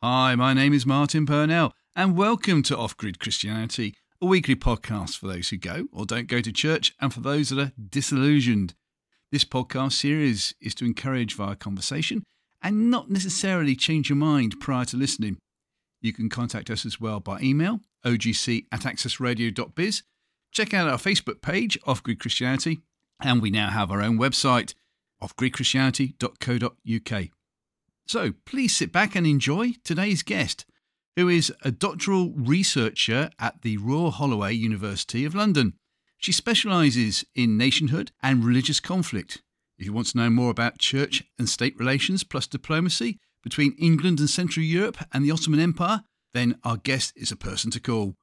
Hi, my name is Martin Purnell, and welcome to Off Grid Christianity, a weekly podcast for those who go or don't go to church and for those that are disillusioned. This podcast series is to encourage via conversation and not necessarily change your mind prior to listening. You can contact us as well by email, ogc at accessradio.biz. Check out our Facebook page, Off Grid Christianity, and we now have our own website, offgridchristianity.co.uk. So please sit back and enjoy today's guest, who is a doctoral researcher at the Royal Holloway University of London. She specialises in nationhood and religious conflict. If you want to know more about church and state relations plus diplomacy between England and Central Europe and the Ottoman Empire, then our guest is a person to call.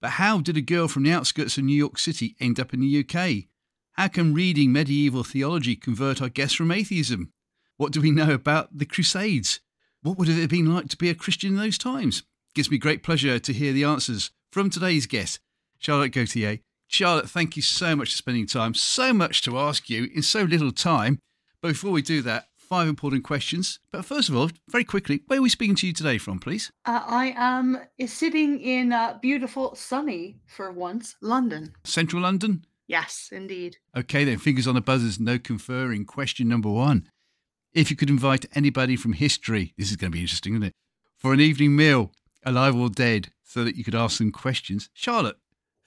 But how did a girl from the outskirts of New York City end up in the UK? How can reading medieval theology convert our guests from atheism? What do we know about the Crusades? What would it have been like to be a Christian in those times? Gives me great pleasure to hear the answers from today's guest, Charlotte Gauthier. Charlotte, thank you so much for spending time. So much to ask you in so little time. But before we do that, five important questions. But first of all, very quickly, where are we speaking to you today from, please? Uh, I am sitting in uh, beautiful, sunny, for once, London. Central London? Yes, indeed. Okay, then, fingers on the buzzers, no conferring. Question number one. If you could invite anybody from history, this is going to be interesting, isn't it? For an evening meal, alive or dead, so that you could ask them questions. Charlotte,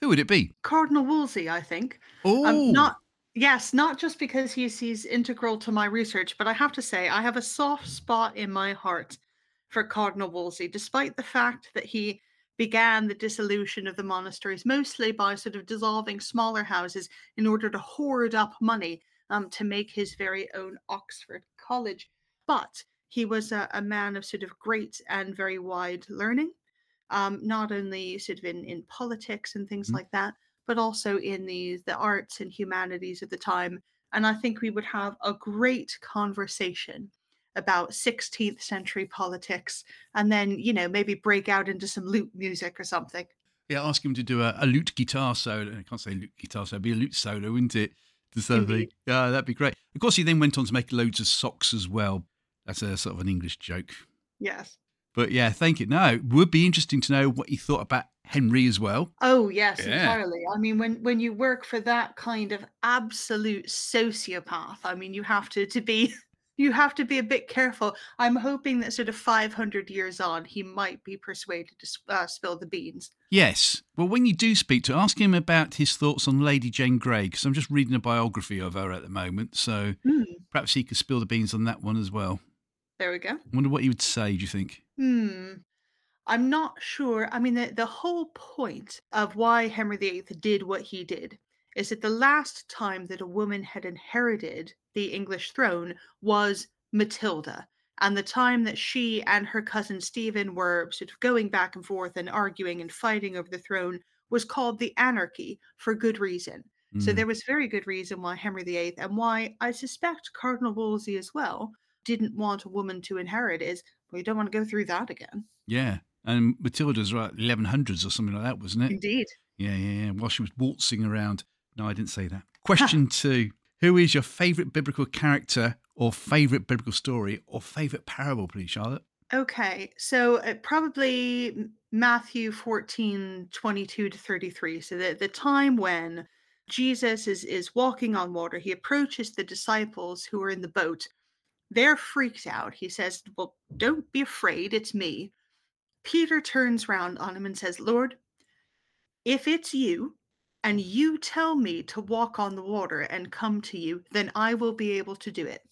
who would it be? Cardinal Wolsey, I think. Oh, Um, not yes, not just because he's he's integral to my research, but I have to say I have a soft spot in my heart for Cardinal Wolsey, despite the fact that he began the dissolution of the monasteries mostly by sort of dissolving smaller houses in order to hoard up money um, to make his very own Oxford College. But he was a, a man of sort of great and very wide learning, um, not only sort of in, in politics and things Mhm. like that, but also in the the arts and humanities of the time. And I think we would have a great conversation about 16th century politics and then, you know, maybe break out into some lute music or something. yeah, ask him to do a, a lute guitar solo. I can't say lute guitar solo, it'd be a lute solo, wouldn't it? To something. Indeed. Yeah, that'd be great. Of course, he then went on to make loads of socks as well. That's a sort of an English joke. Yes. But yeah, thank you. Now, it would be interesting to know what you thought about Henry as well. Oh yes, Yeah. entirely. I mean, when when you work for that kind of absolute sociopath, I mean, you have to to be you have to be a bit careful. I'm hoping that sort of 500 years on, he might be persuaded to uh, spill the beans. Yes. Well, when you do speak to, ask him about his thoughts on Lady Jane Grey, because I'm just reading a biography of her at the moment. So Hmm, perhaps he could spill the beans on that one as well. there we go. I wonder what he would say, do you think? Hmm. I'm not sure. I mean, the, the whole point of why Henry VIII did what he did is that the last time that a woman had inherited the English throne was Matilda. And the time that she and her cousin Stephen were sort of going back and forth and arguing and fighting over the throne was called the anarchy for good reason. So Mm. there was very good reason why Henry VIII and why I suspect Cardinal Wolsey as well didn't want a woman to inherit is we don't want to go through that again. Yeah. And Matilda's right, 1100s or something like that, wasn't it? Indeed. Yeah, yeah, yeah. While she was waltzing around. No, I didn't say that. Question two Who is your favourite biblical character or favourite biblical story or favourite parable, please, Charlotte? Okay, so uh, probably Matthew 14, 22 to 33. So the, the time when Jesus is, is walking on water, he approaches the disciples who are in the boat. They're freaked out. He says, Well, don't be afraid, it's me. Peter turns round on him and says, Lord, if it's you, and you tell me to walk on the water and come to you, then I will be able to do it.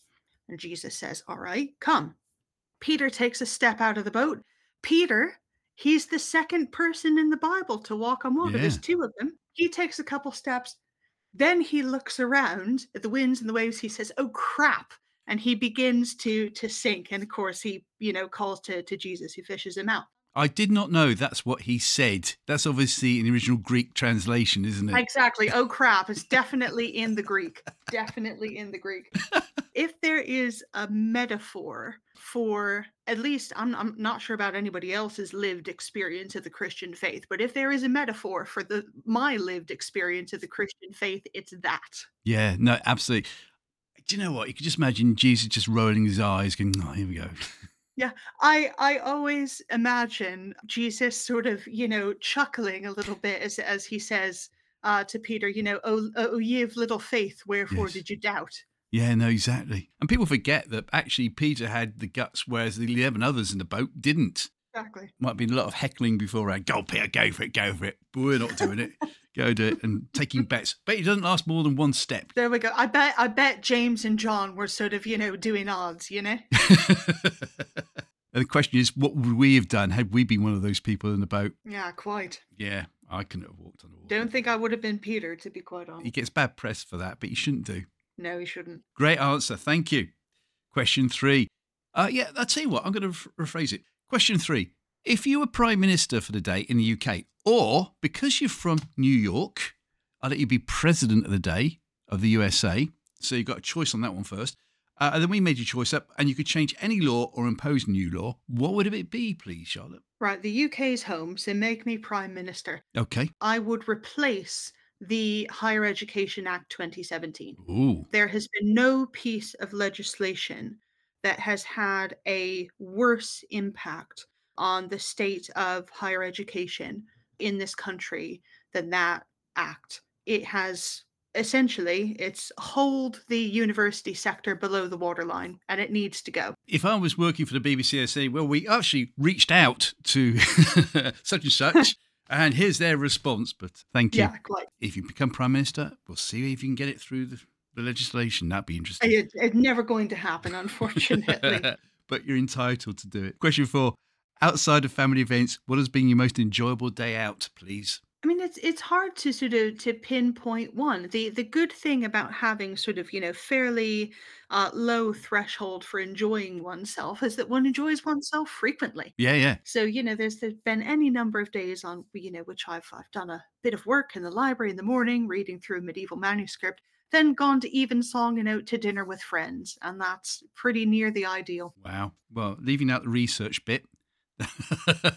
And Jesus says, All right, come. Peter takes a step out of the boat. Peter, he's the second person in the Bible to walk on water. There's two of them. He takes a couple steps. Then he looks around at the winds and the waves. He says, Oh crap. And he begins to to sink. And of course, he, you know, calls to, to Jesus, who fishes him out. I did not know that's what he said. That's obviously in the original Greek translation, isn't it? Exactly. Oh crap. It's definitely in the Greek. Definitely in the Greek. if there is a metaphor for at least I'm I'm not sure about anybody else's lived experience of the Christian faith, but if there is a metaphor for the my lived experience of the Christian faith, it's that. Yeah, no, absolutely. Do you know what? You could just imagine Jesus just rolling his eyes, going, "Oh, here we go." Yeah, I I always imagine Jesus sort of, you know, chuckling a little bit as as he says uh, to Peter, you know, "Oh, oh, ye of little faith, wherefore Yes. did you doubt?" Yeah, no, exactly. And people forget that actually Peter had the guts, whereas the 11 others in the boat didn't. Exactly. Might have been a lot of heckling before beforehand. Go, Peter, go for it, go for it. But we're not doing it. go do it and taking bets. But it doesn't last more than one step. There we go. I bet I bet James and John were sort of, you know, doing odds, you know? and the question is, what would we have done had we been one of those people in the boat? Yeah, quite. Yeah, I couldn't have walked on the water. Don't think I would have been Peter, to be quite honest. He gets bad press for that, but he shouldn't do. No, he shouldn't. Great answer. Thank you. Question three. Uh, yeah, I'll tell you what, I'm going to rephrase it. Question three. If you were Prime Minister for the day in the UK, or because you're from New York, I'll let you be President of the day of the USA. So you've got a choice on that one first. Uh, and then we made your choice up, and you could change any law or impose new law. What would it be, please, Charlotte? Right, the UK's home, so make me Prime Minister. Okay. I would replace the Higher Education Act 2017. Ooh. There has been no piece of legislation that has had a worse impact on the state of higher education in this country than that act. It has essentially it's hold the university sector below the waterline and it needs to go. If I was working for the BBC, I'd say, well, we actually reached out to such and such, and here's their response. But thank you. Yeah, quite. If you become Prime Minister, we'll see if you can get it through the, the legislation. That'd be interesting. It, it's never going to happen, unfortunately. but you're entitled to do it. Question four Outside of family events, what has been your most enjoyable day out, please? I mean, it's it's hard to sort of to pinpoint one. The the good thing about having sort of you know fairly uh, low threshold for enjoying oneself is that one enjoys oneself frequently. Yeah, yeah. So you know, there's there's been any number of days on you know which I've I've done a bit of work in the library in the morning, reading through a medieval manuscript, then gone to evensong and out to dinner with friends, and that's pretty near the ideal. Wow. Well, leaving out the research bit,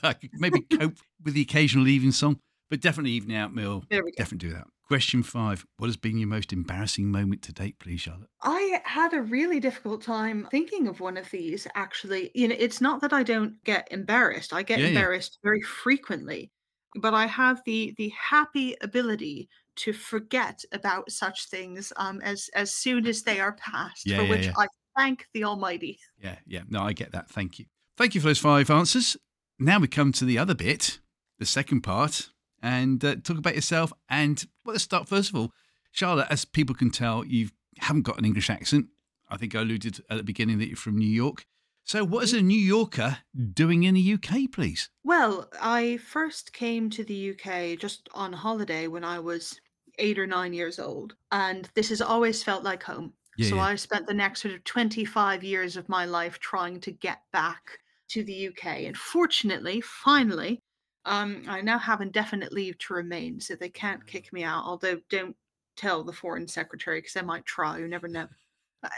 I could maybe cope with the occasional evening song, but definitely evening out meal. There we go. Definitely do that. Question five What has been your most embarrassing moment to date, please, Charlotte? I had a really difficult time thinking of one of these actually. You know, it's not that I don't get embarrassed. I get Yeah, yeah. embarrassed very frequently, but I have the the happy ability to forget about such things um as as soon as they are past, Yeah, for yeah, which yeah. I thank the Almighty. Yeah, yeah. No, I get that. Thank you. Thank you for those five answers. Now we come to the other bit, the second part, and uh, talk about yourself. And well, let's start first of all. Charlotte, as people can tell, you haven't got an English accent. I think I alluded at the beginning that you're from New York. So, what is a New Yorker doing in the UK, please? Well, I first came to the UK just on holiday when I was eight or nine years old, and this has always felt like home. Yeah, so yeah. I spent the next sort of 25 years of my life trying to get back to the UK. And fortunately, finally, um, I now have indefinite leave to remain, so they can't kick me out. Although, don't tell the foreign secretary because they might try. You never know.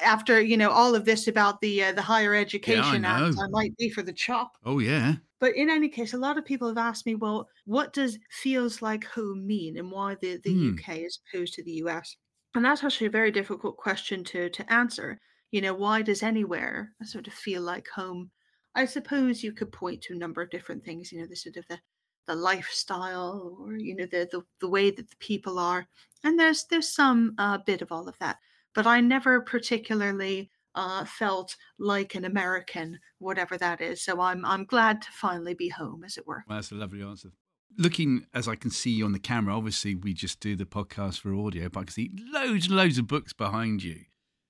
After you know all of this about the uh, the Higher Education Act. I might be for the chop. Oh, yeah. But in any case, a lot of people have asked me, well, what does feels like home mean and why the, the Hmm. UK as opposed to the US? And that's actually a very difficult question to to answer. You know, why does anywhere sort of feel like home? I suppose you could point to a number of different things, you know, the sort of the the lifestyle or you know the the, the way that the people are and there's there's some uh, bit of all of that but i never particularly uh, felt like an american whatever that is so i'm i'm glad to finally be home as it were Well, that's a lovely answer. Looking as I can see you on the camera, obviously we just do the podcast for audio, but I can see loads and loads of books behind you.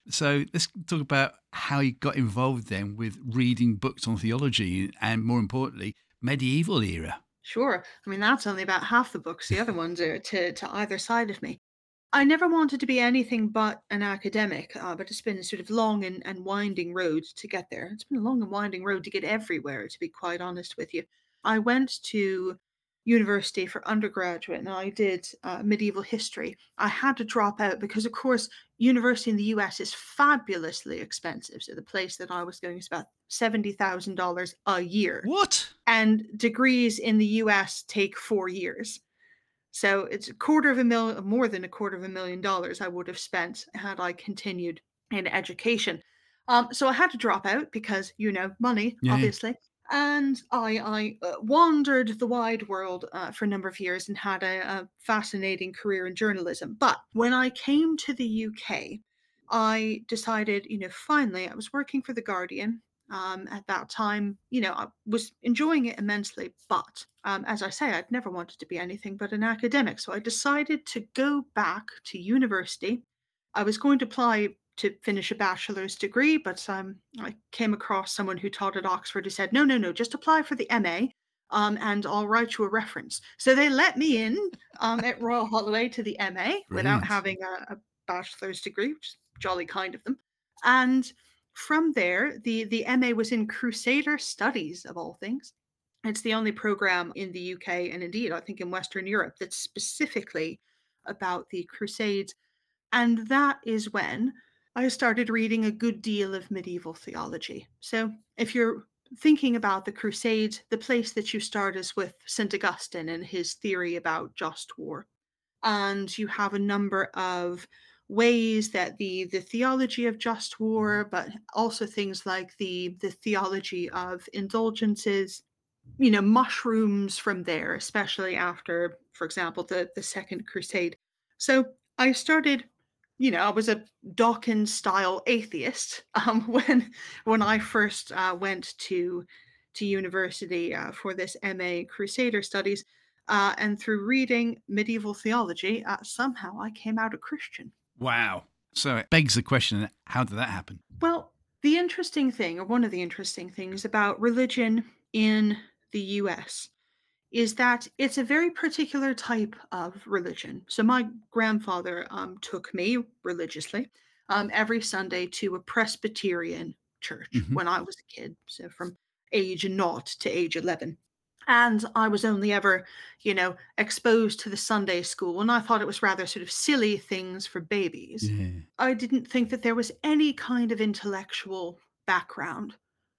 So let's talk about how you got involved then with reading books on theology and, more importantly, medieval era. Sure. I mean, that's only about half the books. The other ones are to, to either side of me. I never wanted to be anything but an academic, uh, but it's been a sort of long and, and winding road to get there. It's been a long and winding road to get everywhere, to be quite honest with you. I went to university for undergraduate and I did uh, medieval history. I had to drop out because, of course, university in the US is fabulously expensive. So the place that I was going is about $70,000 a year What? and degrees in the US take four years. So it's a quarter of a million, more than a quarter of a million dollars I would have spent had I continued in education. Um, so I had to drop out because, you know, money, Yeah, yeah. obviously. And I, I uh, wandered the wide world uh, for a number of years and had a, a fascinating career in journalism. But when I came to the UK, I decided, you know, finally, I was working for The Guardian. Um, at that time, you know, I was enjoying it immensely. But um, as I say, I'd never wanted to be anything but an academic. So I decided to go back to university. I was going to apply to finish a bachelor's degree, but um, I came across someone who taught at Oxford who said, no, no, no, just apply for the MA. Um, and I'll write you a reference. So they let me in um, at Royal Holloway to the MA without having a, a bachelor's degree, which is jolly kind of them. And from there, the the MA was in Crusader Studies of all things. It's the only program in the UK and indeed I think in Western Europe that's specifically about the Crusades. And that is when I started reading a good deal of medieval theology. So if you're thinking about the Crusades, the place that you start is with St. Augustine and his theory about just war and you have a number of ways that the the theology of just war but also things like the the theology of indulgences you know mushrooms from there especially after for example the the second crusade so i started you know i was a dawkins style atheist um, when when i first uh, went to to university uh, for this ma crusader studies uh, and through reading medieval theology, uh, somehow I came out a Christian. Wow. So it begs the question how did that happen? Well, the interesting thing, or one of the interesting things about religion in the US, is that it's a very particular type of religion. So my grandfather um, took me religiously um, every Sunday to a Presbyterian church hmm when I was a kid. So from age naught to age 11. And I was only ever, you know, exposed to the Sunday school, and I thought it was rather sort of silly things for babies. Yeah. I didn't think that there was any kind of intellectual background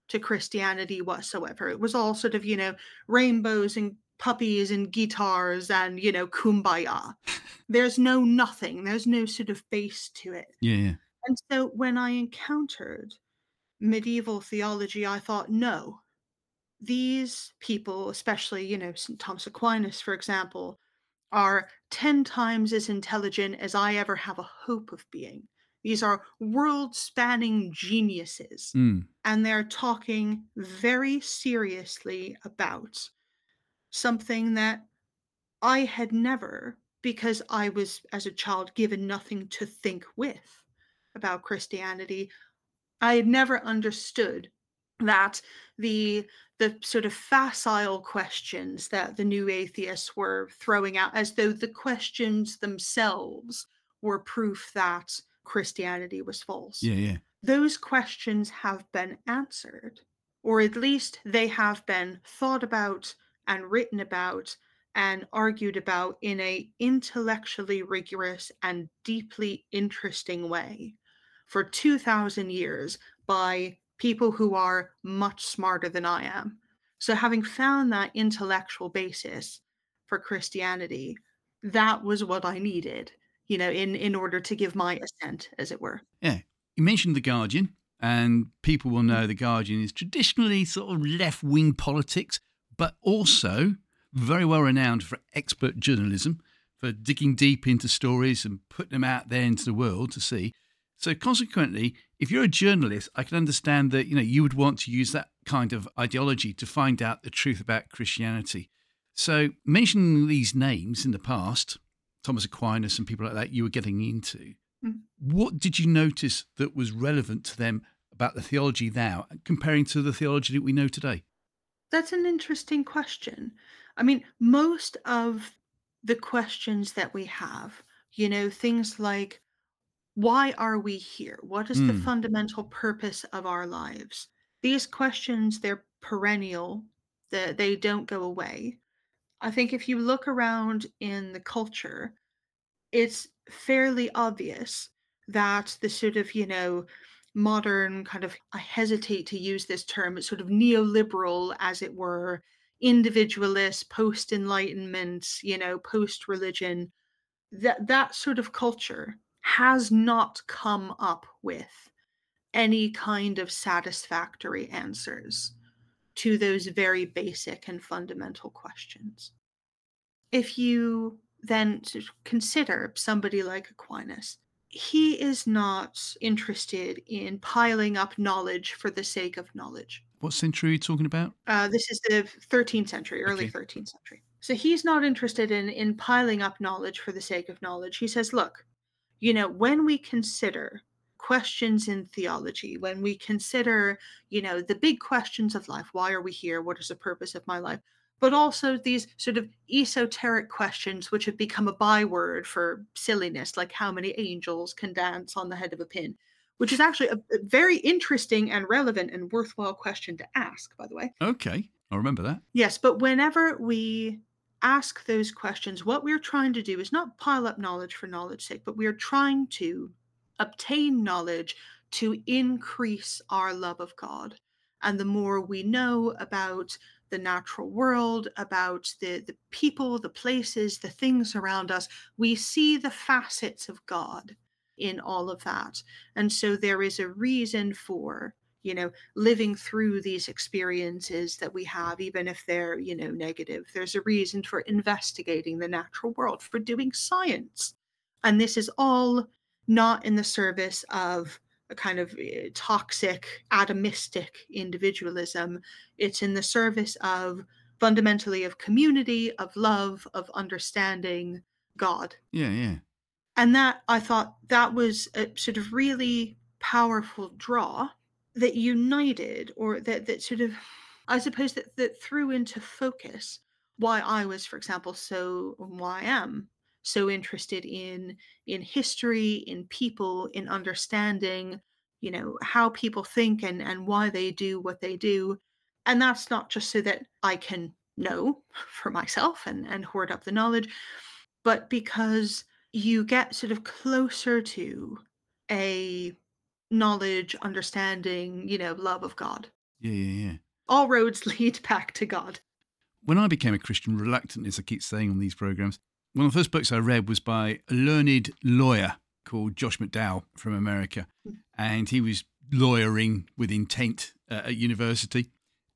to Christianity whatsoever. It was all sort of, you know, rainbows and puppies and guitars and, you know, kumbaya. There's no nothing, there's no sort of base to it. Yeah. Yeah. And so when I encountered medieval theology, I thought, no, these people, especially, you know, St. Thomas Aquinas, for example, are 10 times as intelligent as I ever have a hope of being. These are world spanning geniuses, Mm. and they're talking very seriously about something that I had never, because I was, as a child, given nothing to think with about Christianity. I had never understood that the the sort of facile questions that the new atheists were throwing out as though the questions themselves were proof that Christianity was false. Yeah. Yeah. Those questions have been answered, or at least they have been thought about and written about and argued about in a intellectually rigorous and deeply interesting way for 2000 years by people who are much smarter than I am. So, having found that intellectual basis for Christianity, that was what I needed, you know, in, in order to give my assent, as it were. Yeah. You mentioned The Guardian, and people will know mm-hmm. The Guardian is traditionally sort of left wing politics, but also very well renowned for expert journalism, for digging deep into stories and putting them out there into the world to see. So consequently, if you're a journalist, I can understand that you know you would want to use that kind of ideology to find out the truth about Christianity. So mentioning these names in the past, Thomas Aquinas and people like that, you were getting into. Mm. What did you notice that was relevant to them about the theology now, comparing to the theology that we know today? That's an interesting question. I mean, most of the questions that we have, you know, things like why are we here? What is the Mm, fundamental purpose of our lives? These questions, they're perennial, that they don't go away. I think if you look around in the culture, it's fairly obvious that the sort of, you know, modern kind of, I hesitate to use this term, it's sort of neoliberal, as it were, individualist, post enlightenment, you know, post religion that that sort of culture has not come up with any kind of satisfactory answers to those very basic and fundamental questions. If you then consider somebody like Aquinas, he is not interested in piling up knowledge for the sake of knowledge. What century are you talking about? Uh, this is the 13th century, early okay. 13th century. So he's not interested in in piling up knowledge for the sake of knowledge. He says, look, you know, when we consider questions in theology, when we consider, you know, the big questions of life, why are we here? What is the purpose of my life? But also these sort of esoteric questions which have become a byword for silliness, like how many angels can dance on the head of a pin, which is actually a, a very interesting and relevant and worthwhile question to ask, by the way. Okay. I'll remember that. Yes, but whenever we ask those questions, what we're trying to do is not pile up knowledge for knowledge's sake, but we are trying to obtain knowledge to increase our love of God. And the more we know about the natural world, about the, the people, the places, the things around us, we see the facets of God in all of that. And so there is a reason for you know living through these experiences that we have even if they're you know negative. There's a reason for investigating the natural world for doing science. And this is all not in the service of a kind of eh, toxic atomistic individualism. It's in the service of fundamentally of community of love of understanding god. Yeah yeah. And that i thought that was a sort of really powerful draw that united or that that sort of I suppose that that threw into focus why I was, for example, so why I am so interested in in history, in people, in understanding, you know, how people think and and why they do what they do. And that's not just so that I can know for myself and and hoard up the knowledge, but because you get sort of closer to a knowledge, understanding, you know, love of God. Yeah, yeah, yeah. All roads lead back to God. When I became a Christian, reluctantly, as I keep saying on these programs, one of the first books I read was by a learned lawyer called Josh McDowell from America. Hmm. And he was lawyering with intent uh, at university.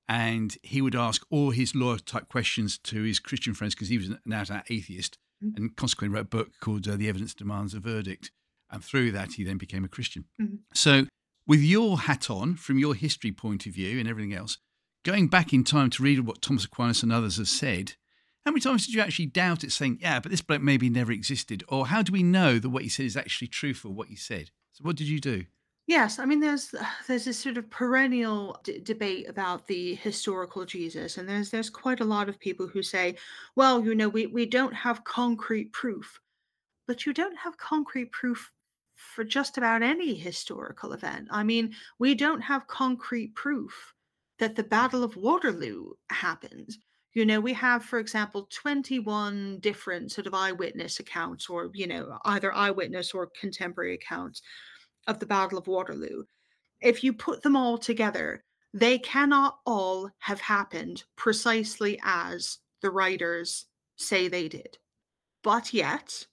And he would ask all his lawyer type questions to his Christian friends because he was an out atheist mm-hmm. and consequently wrote a book called uh, The Evidence Demands a Verdict. And through that, he then became a Christian. Mm-hmm. So, with your hat on, from your history point of view and everything else, going back in time to read what Thomas Aquinas and others have said, how many times did you actually doubt it, saying, yeah, but this bloke maybe never existed? Or how do we know that what he said is actually truthful, what he said? So, what did you do? Yes, I mean there's there's this sort of perennial d- debate about the historical Jesus, and there's there's quite a lot of people who say, well, you know, we we don't have concrete proof, but you don't have concrete proof for just about any historical event. I mean, we don't have concrete proof that the Battle of Waterloo happened. You know, we have, for example, 21 different sort of eyewitness accounts, or, you know, either eyewitness or contemporary accounts of the Battle of Waterloo. If you put them all together, they cannot all have happened precisely as the writers say they did. But yet,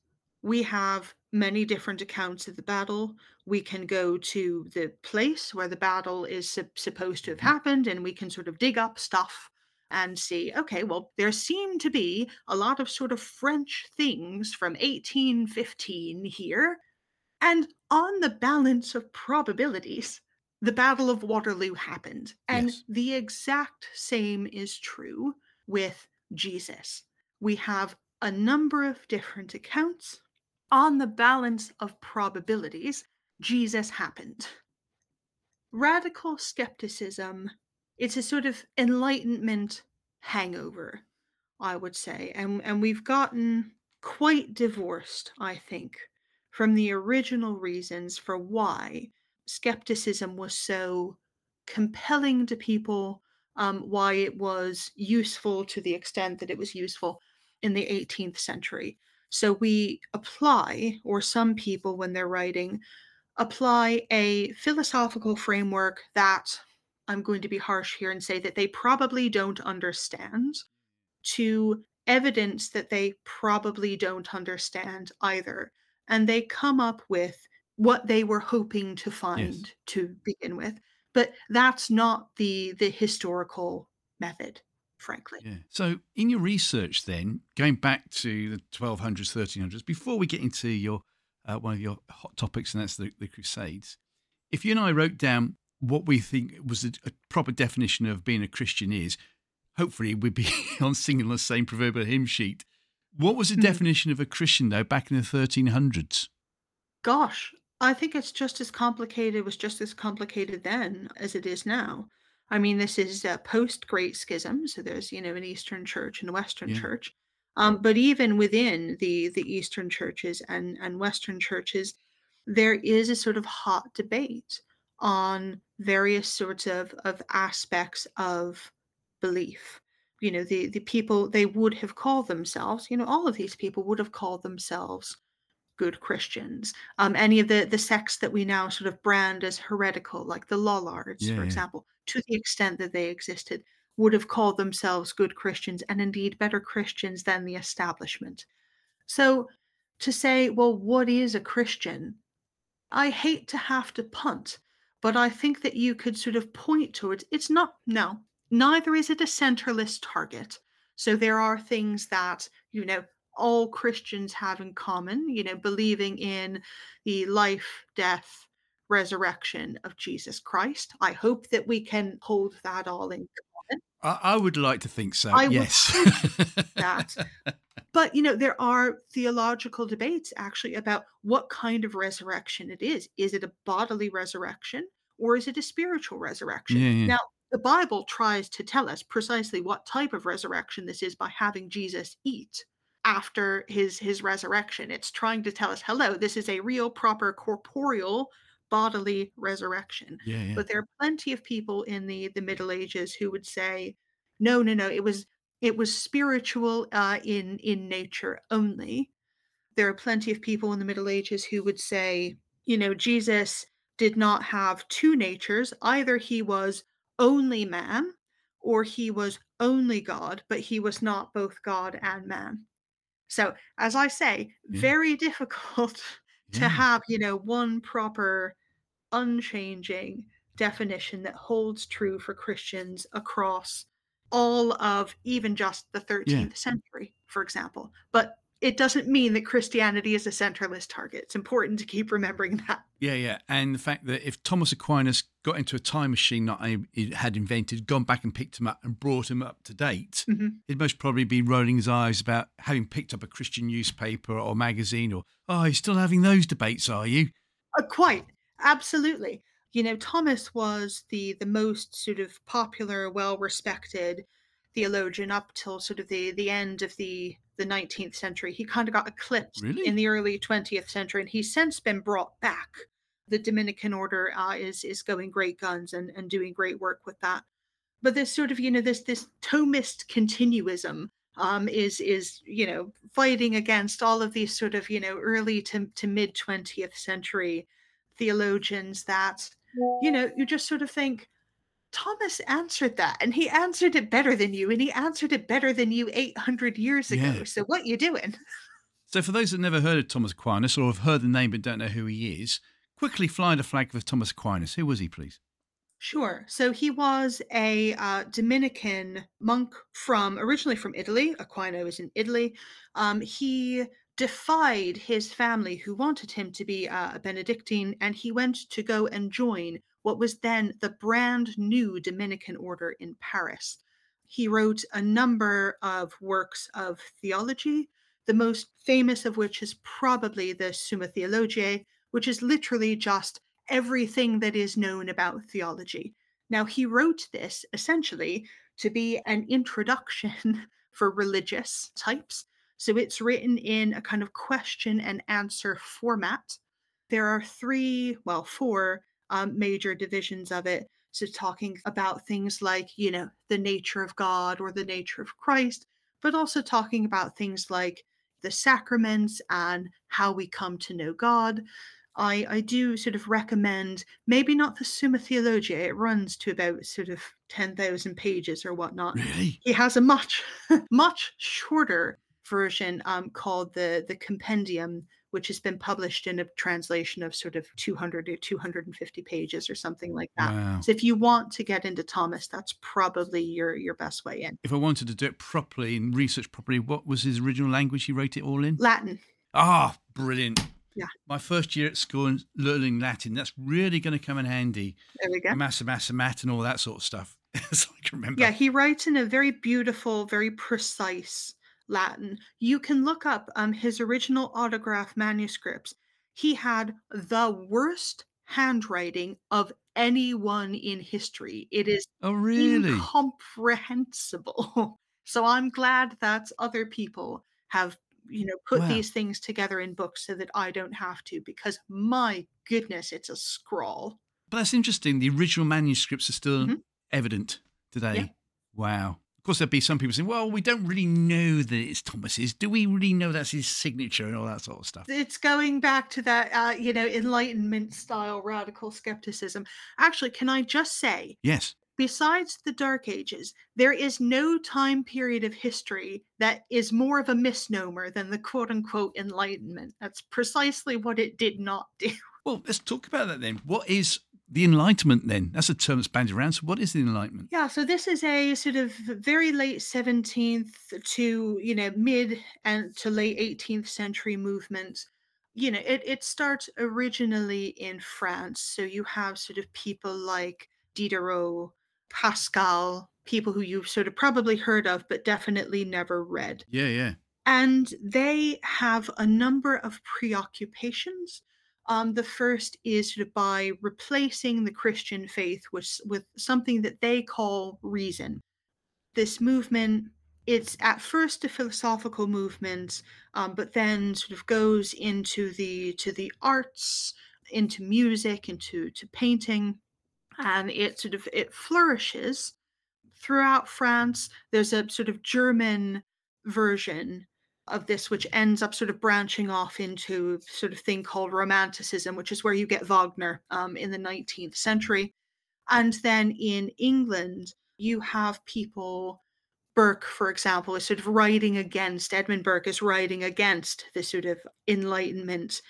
we have many different accounts of the battle. We can go to the place where the battle is su- supposed to have mm-hmm. happened and we can sort of dig up stuff and see okay, well, there seem to be a lot of sort of French things from 1815 here. And on the balance of probabilities, the Battle of Waterloo happened. And yes. the exact same is true with Jesus. We have a number of different accounts on the balance of probabilities, Jesus happened. Radical skepticism, it's a sort of enlightenment hangover, I would say. And, and we've gotten quite divorced, I think, from the original reasons for why skepticism was so compelling to people, um, why it was useful to the extent that it was useful in the 18th century. So we apply, or some people, when they're writing, apply a philosophical framework that I'm going to be harsh here and say that they probably don't understand to evidence that they probably don't understand either. And they come up with what they were hoping to find Yes. to begin with. But that's not the the historical method, frankly. Yeah. So, in your research, then going back to the 1200s, 1300s, before we get into your uh, one of your hot topics, and that's the, the Crusades, if you and I wrote down what we think was a, a proper definition of being a Christian is, hopefully we'd be on singing the same proverbial hymn sheet. What was the Mhm. definition of a Christian though back in the 1300s? Gosh, I think it's just as complicated. It was just as complicated then as it is now. I mean, this is uh, post Great Schism, so there's you know an Eastern Church and a Western Yeah. Church. Um, but even within the the Eastern churches and and Western churches, there is a sort of hot debate on various sorts of of aspects of belief. You know, the the people they would have called themselves. You know, all of these people would have called themselves good Christians. Um, any of the the sects that we now sort of brand as heretical, like the Lollards, Yeah, for yeah. example, to the extent that they existed, would have called themselves good Christians and indeed better Christians than the establishment. So to say, well, what is a Christian? I hate to have to punt, but I think that you could sort of point towards it's not, no, neither is it a centralist target. So there are things that, you know, all Christians have in common, you know, believing in the life, death, resurrection of Jesus Christ. I hope that we can hold that all in common. I, I would like to think so. I yes. that. But, you know, there are theological debates actually about what kind of resurrection it is. Is it a bodily resurrection or is it a spiritual resurrection? Yeah, yeah. Now, the Bible tries to tell us precisely what type of resurrection this is by having Jesus eat after his his resurrection. It's trying to tell us, hello, this is a real proper corporeal bodily resurrection. yeah, yeah. But there are plenty of people in the the Middle Ages who would say, no, no, no, it was it was spiritual uh, in in nature only. There are plenty of people in the Middle Ages who would say, you know, Jesus did not have two natures. Either he was only man or he was only God, but he was not both God and man. So, as I say, Yeah. very difficult to Yeah. have, you know, one proper unchanging definition that holds true for Christians across all of even just the 13th century, for example. But it doesn't mean that Christianity is a centralist target. It's important to keep remembering that. Yeah, yeah. And the fact that if Thomas Aquinas got into a time machine that I he had invented, gone back and picked him up and brought him up to date, Mhm. he'd most probably be rolling his eyes about having picked up a Christian newspaper or magazine or, oh, you're still having those debates, are you? Uh, quite absolutely. You know, Thomas was the the most sort of popular, well respected theologian up till sort of the the end of the the 19th century. He kind of got eclipsed Really? in the early 20th century, and he's since been brought back. The Dominican order uh, is is going great guns and and doing great work with that. But this sort of you know this this Thomist continuism um, is is you know fighting against all of these sort of you know early to, to mid 20th century theologians that you know you just sort of think thomas answered that and he answered it better than you and he answered it better than you 800 years ago Yeah. so what you doing So, for those that never heard of Thomas Aquinas or have heard the name but don't know who he is, quickly fly the flag for Thomas Aquinas. Who was he, please? Sure. So he was a uh, Dominican monk from originally from Italy. Aquino is in Italy. Um, he defied his family who wanted him to be uh, a Benedictine, and he went to go and join what was then the brand new Dominican order in Paris. He wrote a number of works of theology, the most famous of which is probably the Summa Theologiae, which is literally just everything that is known about theology. Now, he wrote this essentially to be an introduction for religious types. So it's written in a kind of question and answer format. There are three, well, four um, major divisions of it. So, talking about things like, you know, the nature of God or the nature of Christ, but also talking about things like the sacraments and how we come to know God. I, I do sort of recommend maybe not the Summa Theologia. It runs to about sort of 10,000 pages or whatnot. Really? He has a much, much shorter version um, called the, the Compendium, which has been published in a translation of sort of 200 to 250 pages or something like that. Wow. So if you want to get into Thomas, that's probably your your best way in. If I wanted to do it properly and research properly, what was his original language he wrote it all in? Latin. Ah, brilliant. Yeah. My first year at school and learning Latin, that's really going to come in handy. There we go. Massa, massa, mat, and all that sort of stuff. so I can remember. Yeah, he writes in a very beautiful, very precise Latin. You can look up um, his original autograph manuscripts. He had the worst handwriting of anyone in history. It is Oh, really? incomprehensible. so I'm glad that other people have, you know, put Wow. these things together in books so that I don't have to, because my goodness, it's a scrawl. But that's interesting. The original manuscripts are still Mhm. evident today. Yeah. Wow. Course, there'd be some people saying, well, we don't really know that it's Thomas's. Do we really know that's his signature and all that sort of stuff? It's going back to that, uh, you know, Enlightenment style radical skepticism. Actually, can I just say, Yes. besides the Dark Ages, there is no time period of history that is more of a misnomer than the quote unquote Enlightenment. That's precisely what it did not do. Well, let's talk about that then. What is the Enlightenment then? That's a term that's bandied around. So, what is the Enlightenment? Yeah, so this is a sort of very late 17th to, you know, mid and to late 18th century movement. You know, it, it starts originally in France. So you have sort of people like Diderot, Pascal, people who you've sort of probably heard of, but definitely never read. Yeah, yeah. And they have a number of preoccupations. Um, the first is sort of by replacing the Christian faith with, with something that they call reason. This movement, it's at first a philosophical movement, um, but then sort of goes into the to the arts, into music, into to painting, and it sort of it flourishes throughout France. There's a sort of German version of this, which ends up sort of branching off into sort of thing called Romanticism, which is where you get Wagner um, in the 19th century. And then in England, you have people, Burke, for example, is sort of writing against, Edmund Burke is writing against the sort of Enlightenment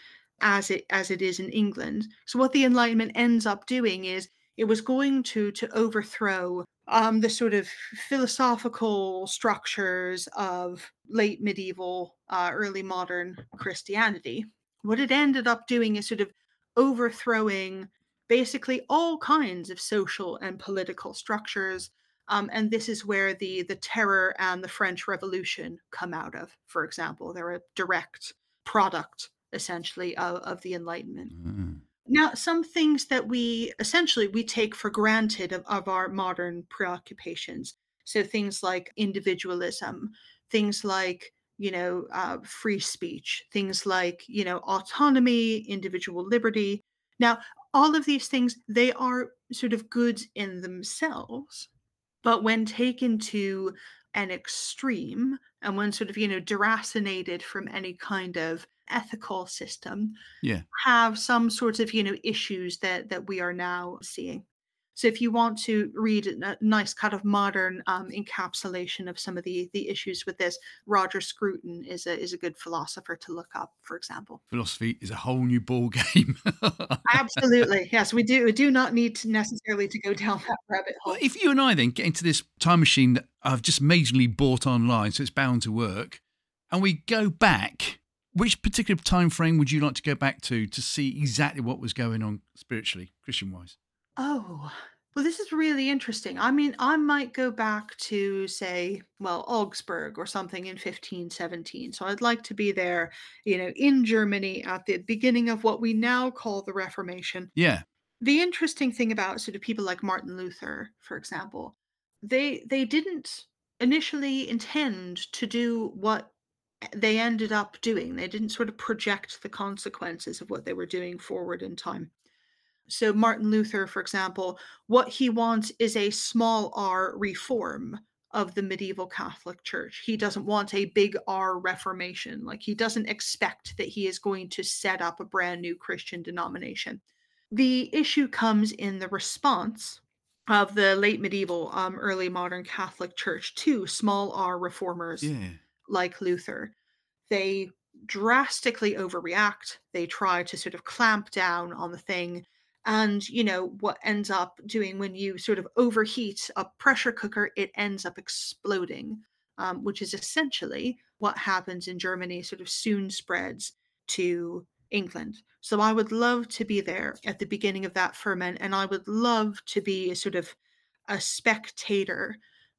as it as it is in England. So what the Enlightenment ends up doing is it was going to to overthrow um, the sort of philosophical structures of late medieval, uh, early modern Christianity. What it ended up doing is sort of overthrowing basically all kinds of social and political structures. Um, and this is where the the terror and the French Revolution come out of. For example, they're a direct product, essentially, of, of the Enlightenment. Mm. Now, some things that we essentially we take for granted of, of our modern preoccupations. So things like individualism, things like you know uh, free speech, things like you know autonomy, individual liberty. Now, all of these things they are sort of goods in themselves, but when taken to an extreme and when sort of you know deracinated from any kind of ethical system Yeah. have some sort of you know issues that that we are now seeing so if you want to read a nice kind of modern um, encapsulation of some of the the issues with this roger scruton is a is a good philosopher to look up for example Philosophy is a whole new ball game. absolutely yes we do we do not need to necessarily to go down that rabbit hole Well, if you and I then get into this time machine that I've just majorly bought online, so it's bound to work, and we go back, which particular time frame would you like to go back to to see exactly what was going on spiritually, Christian wise? Oh, well, this is really interesting. I mean, I might go back to, say, well, Augsburg or something in 1517. So I'd like to be there, you know, in Germany at the beginning of what we now call the Reformation. Yeah, The interesting thing about sort of people like Martin Luther, for example, they they didn't initially intend to do what they ended up doing. They didn't sort of project the consequences of what they were doing forward in time. So, Martin Luther, for example, what he wants is a small r reform of the medieval Catholic Church. He doesn't want a big R reformation. Like, he doesn't expect that he is going to set up a brand new Christian denomination. The issue comes in the response of the late medieval, um, early modern Catholic Church to small r reformers yeah. Like Luther. They drastically overreact. They try to sort of clamp down on the thing. And, you know, what ends up doing when you sort of overheat a pressure cooker, it ends up exploding, um, which is essentially what happens in Germany, sort of soon spreads to England. So I would love to be there at the beginning of that ferment, and I would love to be a sort of a spectator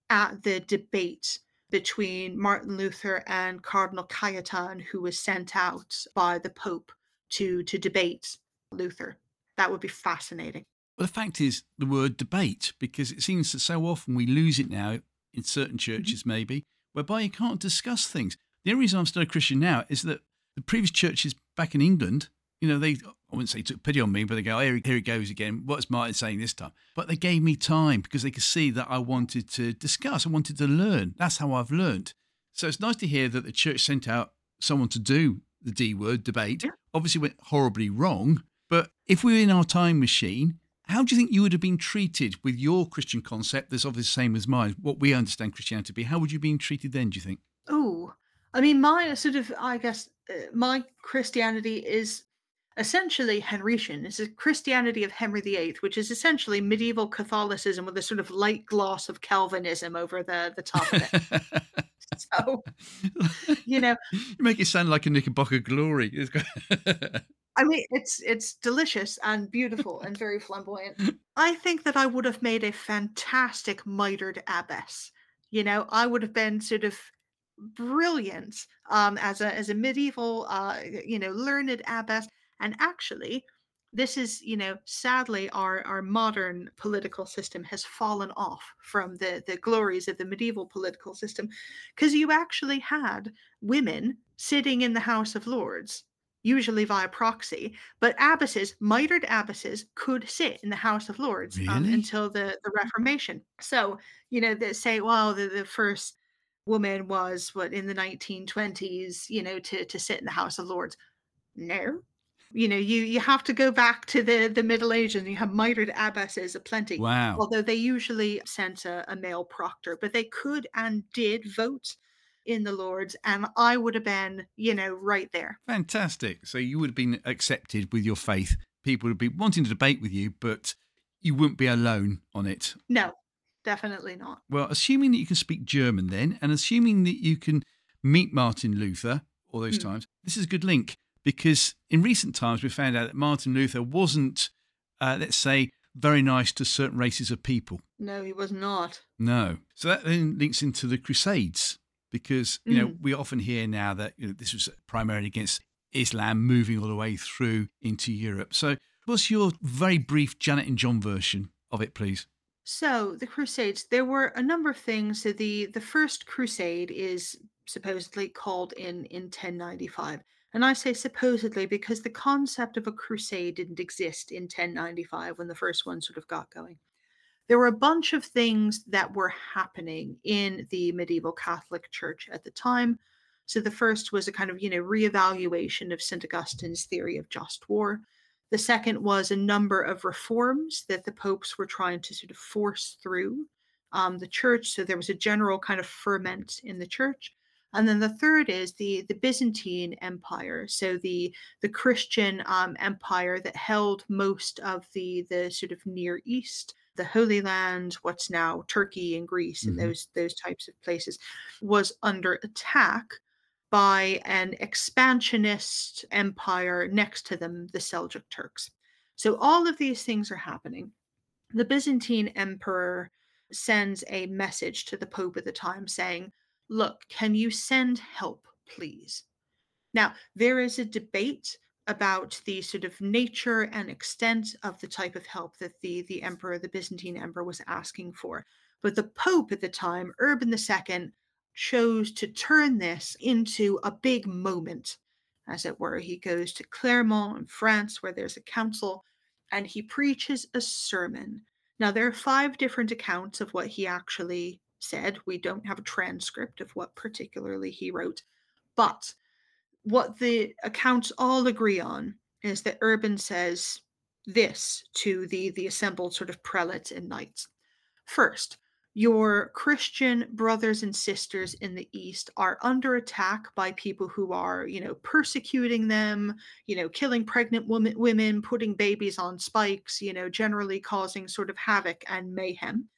at the debate between Martin Luther and Cardinal Cajetan, who was sent out by the Pope to to debate Luther. That would be fascinating. Well, the fact is the word debate, because it seems that so often we lose it now in certain Mm-hmm. churches, maybe, whereby you can't discuss things. The only reason I'm still a Christian now is that the previous churches back in England, you know, they, I wouldn't say took pity on me, but they go, here, here it goes again. What's Martin saying this time? But they gave me time because they could see that I wanted to discuss, I wanted to learn. That's how I've learned. So it's nice to hear that the church sent out someone to do the D word debate. Yeah. Obviously went horribly wrong. But if we were in our time machine, how do you think you would have been treated with your Christian concept that's obviously the same as mine, what we understand Christianity to be? How would you have been treated then, do you think? Oh, I mean, my sort of, I guess, uh, my Christianity is essentially Henrician. It's a Christianity of Henry VIII, which is essentially medieval Catholicism with a sort of light gloss of Calvinism over the, the top of it. so, you know, you make it sound like a Knickerbocker glory. I mean, it's it's delicious and beautiful and very flamboyant. I think that I would have made a fantastic mitered abbess. You know, I would have been sort of brilliant um, as a as a medieval, uh, you know, learned abbess. And actually, this is, you know, sadly, our our modern political system has fallen off from the the glories of the medieval political system, because you actually had women sitting in the House of Lords usually via proxy. But abbesses, mitred abbesses, could sit in the House of Lords um, until the, the Reformation. So, you know, they say, well, the, the first woman was what in the 1920s, you know, to, to sit in the House of Lords. No. You know, you you have to go back to the the Middle Ages and you have mitred abbesses aplenty. wow. Although they usually sent a, a male proctor, but they could and did vote in the Lords, and I would have been, you know, right there. Fantastic. So you would have been accepted with your faith. People would be wanting to debate with you, but you wouldn't be alone on it. No, definitely not. Well, assuming that you can speak German then, and assuming that you can meet Martin Luther all those Hmm. times, this is a good link because in recent times we found out that Martin Luther wasn't, uh, let's say, very nice to certain races of people. No, he was not. No. So that then links into the Crusades because, you know, Mm. we often hear now that you know, this was primarily against Islam moving all the way through into Europe. So what's your very brief Janet and John version of it, please? So the Crusades, there were a number of things. So the the first Crusade is supposedly called in in 1095, and I say supposedly because the concept of a crusade didn't exist in 1095 when the first one sort of got going. There were a bunch of things that were happening in the medieval Catholic Church at the time. So the first was a kind of you know reevaluation of St Augustine's theory of just war. The second was a number of reforms that the popes were trying to sort of force through um, the church. So there was a general kind of ferment in the church. And then the third is the the Byzantine Empire, so the the Christian um, empire that held most of the the sort of Near East, the Holy Land, what's now Turkey and Greece, and Mhm. those those types of places, was under attack by an expansionist empire next to them, the Seljuk Turks. So all of these things are happening. The Byzantine emperor sends a message to the Pope at the time saying, Look, can you send help, please? Now, there is a debate about the sort of nature and extent of the type of help that the, the emperor, the Byzantine emperor, was asking for. But the Pope at the time, Urban II, chose to turn this into a big moment, as it were. He goes to Clermont in France, where there's a council, and he preaches a sermon. Now, there are five different accounts of what he actually said. We don't have a transcript of what particularly he wrote, but what the accounts all agree on is that Urban says this to the, the assembled sort of prelates and knights. First, your Christian brothers and sisters in the East are under attack by people who are, you know, persecuting them, you know, killing pregnant women, women, putting babies on spikes, you know, generally causing sort of havoc and mayhem.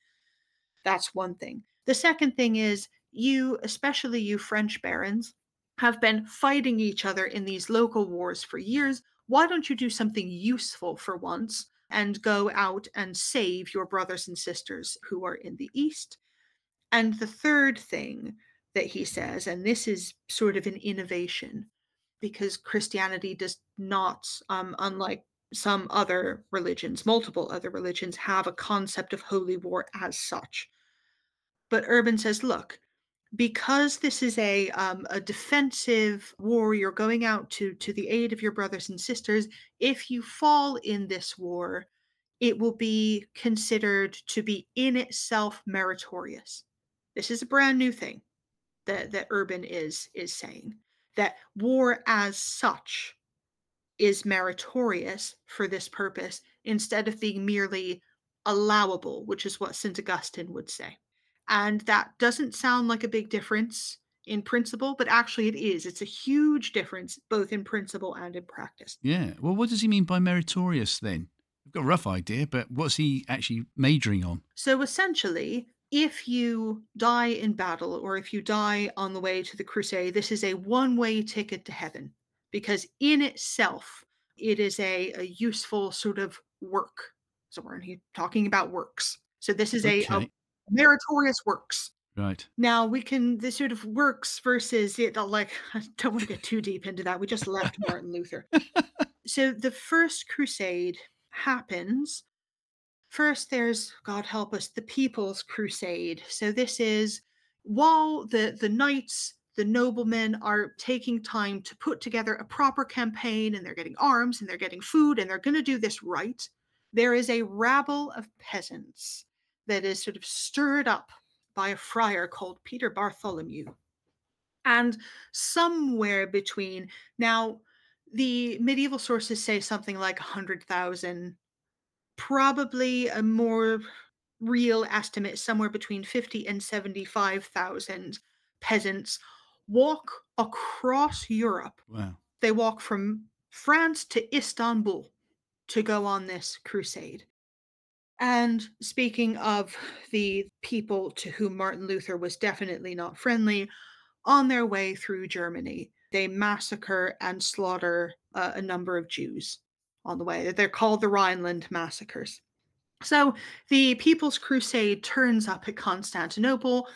That's one thing. The second thing is you, especially you French barons, have been fighting each other in these local wars for years. Why don't you do something useful for once and go out and save your brothers and sisters who are in the East? And the third thing that he says, and this is sort of an innovation because Christianity does not, um, unlike some other religions, multiple other religions, have a concept of holy war as such. But Urban says, look, because this is a um, a defensive war, you're going out to to the aid of your brothers and sisters. If you fall in this war, it will be considered to be in itself meritorious. This is a brand new thing that that Urban is is saying that war as such is meritorious for this purpose instead of being merely allowable, which is what St. Augustine would say. And that doesn't sound like a big difference in principle, but actually it is. It's a huge difference both in principle and in practice. Yeah. Well, what does he mean by meritorious then? I've got a rough idea, but what's he actually majoring on? So essentially, if you die in battle or if you die on the way to the crusade, this is a one way ticket to heaven because in itself, it is a, a useful sort of work. So we're talking about works. So this is a meritorious works. Right. Now we can the sort of works versus it like I don't want to get too deep into that. We just left Martin Luther. so the first crusade happens. First there's God help us the people's crusade. So this is while the the knights the noblemen are taking time to put together a proper campaign and they're getting arms and they're getting food and they're going to do this right. There is a rabble of peasants that is sort of stirred up by a friar called Peter Bartholomew. And somewhere between now, the medieval sources say something like 100,000, probably a more real estimate, somewhere between 50 and 75,000 peasants walk across Europe. Wow. They walk from France to Istanbul to go on this crusade. And speaking of the people to whom Martin Luther was definitely not friendly, on their way through Germany, they massacre and slaughter uh, a number of Jews on the way. They're called the Rhineland massacres. So the People's Crusade turns up at Constantinople.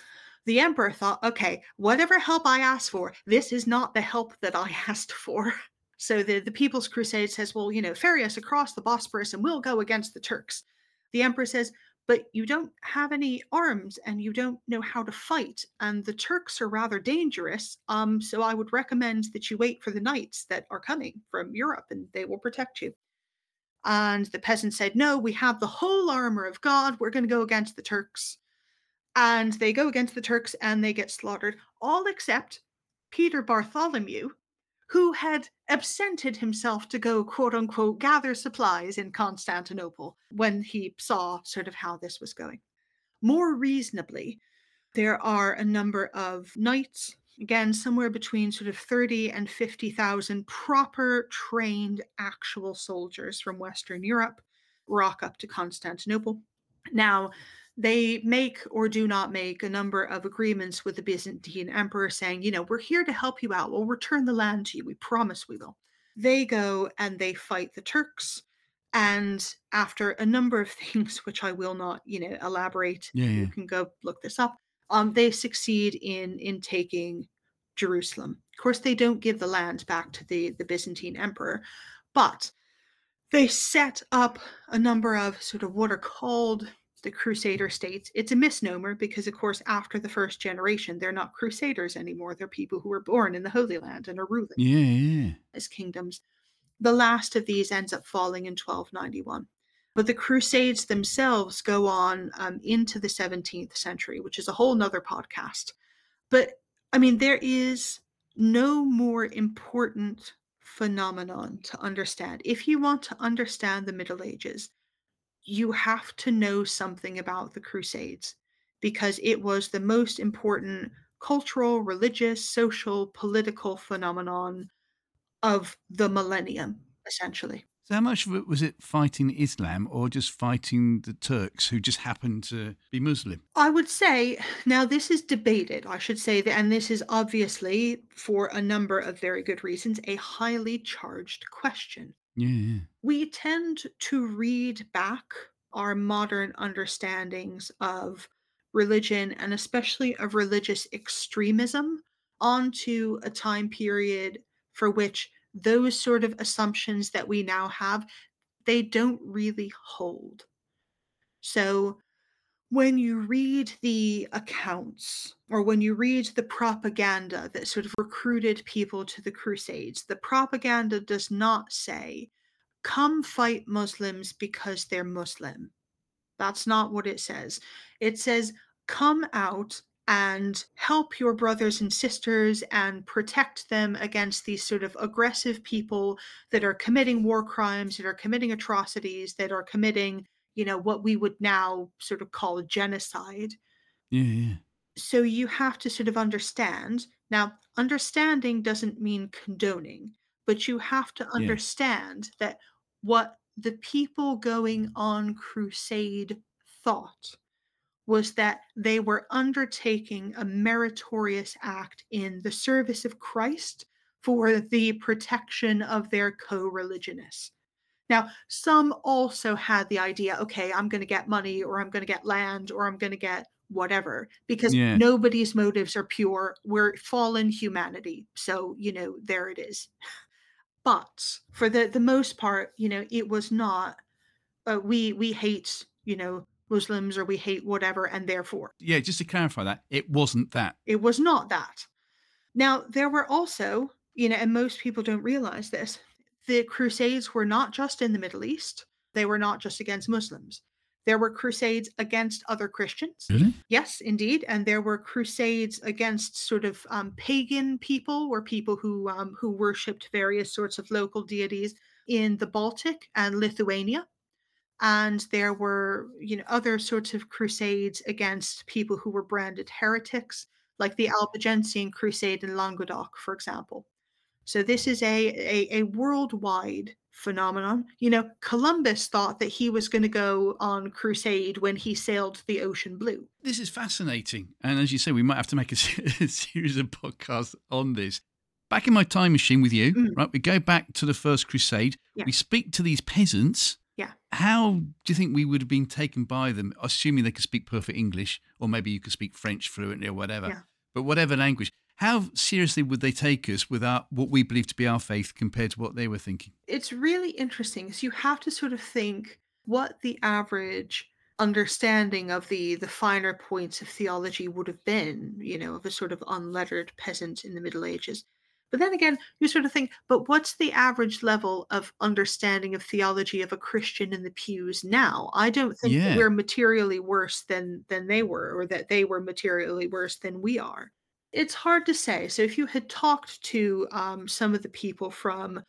The emperor thought, okay, whatever help I asked for, this is not the help that I asked for. So the, the People's Crusade says, well, you know, ferry us across the Bosporus and we'll go against the Turks. The emperor says, But you don't have any arms and you don't know how to fight, and the Turks are rather dangerous. Um, so I would recommend that you wait for the knights that are coming from Europe and they will protect you. And the peasant said, No, we have the whole armor of God. We're going to go against the Turks. And they go against the Turks and they get slaughtered, all except Peter Bartholomew, who had absented himself to go, quote unquote, gather supplies in Constantinople when he saw sort of how this was going. More reasonably, there are a number of knights, again, somewhere between sort of 30 and 50,000 proper trained actual soldiers from Western Europe rock up to Constantinople. Now, they make or do not make a number of agreements with the Byzantine emperor saying, you know, we're here to help you out. We'll return the land to you. We promise we will. They go and they fight the Turks. And after a number of things, which I will not, you know, elaborate, yeah, yeah. you can go look this up. Um, they succeed in in taking Jerusalem. Of course, they don't give the land back to the the Byzantine emperor, but they set up a number of sort of what are called the Crusader states. It's a misnomer because, of course, after the first generation, they're not Crusaders anymore. They're people who were born in the Holy Land and are ruling yeah, yeah. as kingdoms. The last of these ends up falling in 1291. But the Crusades themselves go on um, into the 17th century, which is a whole nother podcast. But I mean, there is no more important phenomenon to understand. If you want to understand the Middle Ages, you have to know something about the Crusades because it was the most important cultural, religious, social, political phenomenon of the millennium, essentially. So, how much of it was it fighting Islam or just fighting the Turks who just happened to be Muslim? I would say, now this is debated, I should say that, and this is obviously, for a number of very good reasons, a highly charged question. Yeah. We tend to read back our modern understandings of religion and especially of religious extremism onto a time period for which those sort of assumptions that we now have they don't really hold so when you read the accounts or when you read the propaganda that sort of recruited people to the crusades the propaganda does not say come fight muslims because they're muslim. That's not what it says. It says come out and help your brothers and sisters and protect them against these sort of aggressive people that are committing war crimes, that are committing atrocities, that are committing, you know, what we would now sort of call genocide. Yeah, yeah. So you have to sort of understand. Now, understanding doesn't mean condoning, but you have to Yeah. understand that what the people going mm. on crusade thought was that they were undertaking a meritorious act in the service of Christ for the protection of their co religionists. Now, some also had the idea okay, I'm going to get money, or I'm going to get land, or I'm going to get whatever, because Yeah. nobody's motives are pure. We're fallen humanity. So, you know, there it is. But for the, the most part, you know, it was not, uh, we, we hate, you know, Muslims or we hate whatever, and therefore Yeah, just to clarify that, it wasn't that. it was not that. Now, there were also, you know, and most people don't realize this, the Crusades were not just in the Middle East, they were not just against Muslims. There were crusades against other Christians. Really? Yes, indeed, and there were crusades against sort of um, pagan people, or people who um, who worshipped various sorts of local deities in the Baltic and Lithuania. And there were, you know, other sorts of crusades against people who were branded heretics, like the Albigensian Crusade in Languedoc, for example. So this is a, a, a worldwide phenomenon. You know, Columbus thought that he was going to go on crusade when he sailed the ocean blue. This is fascinating. And as you say, we might have to make a, series of podcasts on this. Back in my time machine with you, Mm. right? We go back to the First Crusade. Yeah. We speak to these peasants. Yeah. How do you think we would have been taken by them, assuming they could speak perfect English, or maybe you could speak French fluently or whatever? Yeah. But whatever language, how seriously would they take us with our, what we believe to be our faith compared to what they were thinking? It's really interesting because you have to sort of think what the average understanding of the the finer points of theology would have been, you know, of a sort of unlettered peasant in the Middle Ages. But then again, you sort of think, but what's the average level of understanding of theology of a Christian in the pews now? I don't think Yeah. we're materially worse than than they were, or that they were materially worse than we are. It's hard to say. So if you had talked to um, some of the people from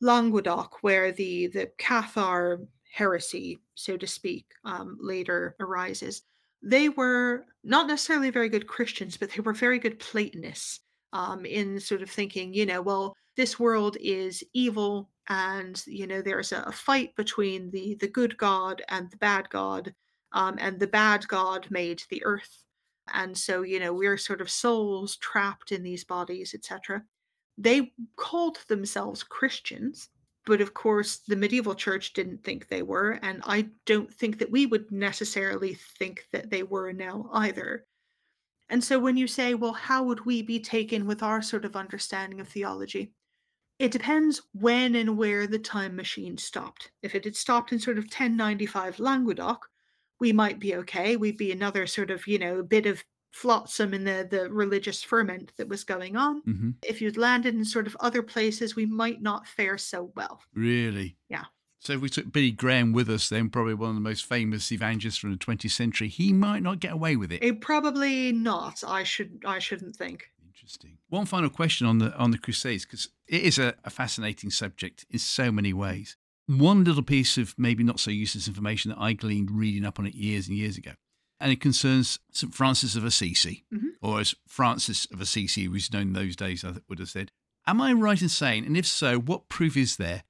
Languedoc, where the the Cathar heresy, so to speak, um, later arises. They were not necessarily very good Christians, but they were very good Platonists um, in sort of thinking, you know, well, this world is evil, and you know, there's a, a fight between the the good God and the bad God, um, and the bad God made the earth, and so you know, we're sort of souls trapped in these bodies, etc they called themselves Christians, but of course, the medieval church didn't think they were, and I don't think that we would necessarily think that they were now either. And so when you say, well, how would we be taken with our sort of understanding of theology? It depends when and where the time machine stopped. If it had stopped in sort of 1095 Languedoc, we might be okay. We'd be another sort of, you know, bit of flotsam in the, the religious ferment that was going on hmm if you'd landed in sort of other places, we might not fare so well. Really? Yeah. So if we took Billy Graham with us, then probably one of the most famous evangelists from the 20th century, he might not get away with it. It probably not. I should. I shouldn't think. Interesting. One final question on the on the Crusades because it is a, a fascinating subject in so many ways. One little piece of maybe not so useless information that I gleaned reading up on it years and years ago. and it concerns St. Francis of Assisi, Mhm. or as Francis of Assisi was known in those days, I would have said. Am I right in saying, and if so, what proof is there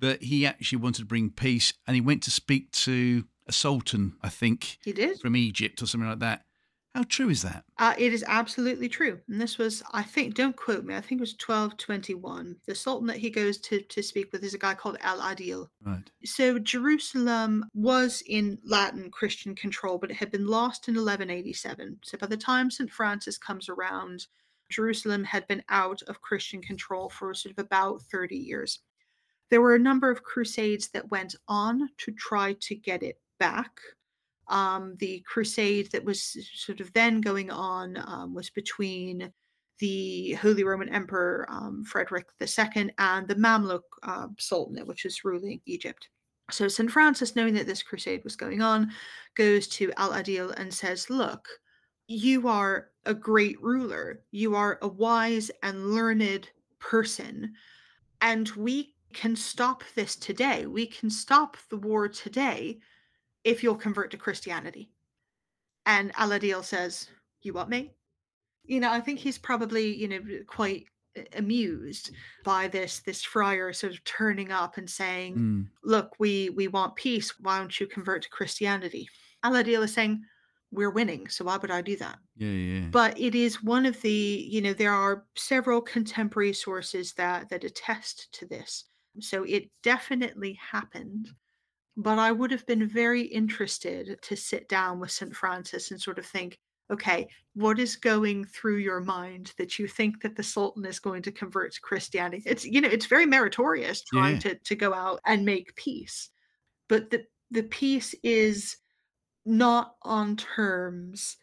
that he actually wanted to bring peace and he went to speak to a sultan, I think, He did. from Egypt or something like that? How true is that? Uh, it is absolutely true. And this was, I think, don't quote me, I think it was 1221. The Sultan that he goes to, to speak with is a guy called Al Adil. Right. So Jerusalem was in Latin Christian control, but it had been lost in 1187. So by the time St. Francis comes around, Jerusalem had been out of Christian control for sort of about 30 years. There were a number of crusades that went on to try to get it back. Um, the crusade that was sort of then going on um, was between the Holy Roman Emperor um, Frederick II and the Mamluk uh, Sultanate, which was ruling Egypt. So St. Francis, knowing that this crusade was going on, goes to Al Adil and says, Look, you are a great ruler. You are a wise and learned person. And we can stop this today. We can stop the war today if you'll convert to Christianity. And Al Adil says, You want me? You know, I think he's probably, you know, quite amused by this this friar sort of turning up and saying, Mm. look, we we want peace. Why don't you convert to Christianity? Al Adil is saying, we're winning, so why would I do that? Yeah, yeah. But it is one of the, you know, there are several contemporary sources that that attest to this. So it definitely happened. But I would have been very interested to sit down with St. Francis and sort of think, okay, what is going through your mind that you think that the Sultan is going to convert to Christianity? It's you know, it's very meritorious trying Yeah. to to go out and make peace. But the the peace is not on terms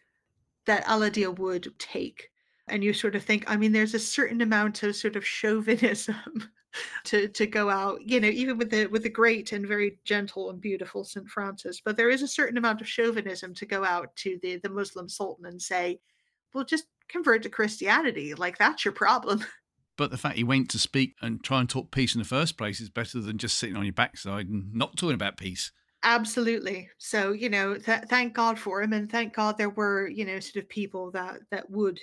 that Al Adil would take. And you sort of think, I mean, there's a certain amount of sort of chauvinism to to go out, you know, even with the with the great and very gentle and beautiful St. Francis, but there is a certain amount of chauvinism to go out to the the Muslim Sultan and say, well, just convert to Christianity. Like that's your problem. But the fact he went to speak and try and talk peace in the first place is better than just sitting on your backside and not talking about peace. Absolutely. So, you know, th- thank God for him, and thank God there were, you know, sort of people that that would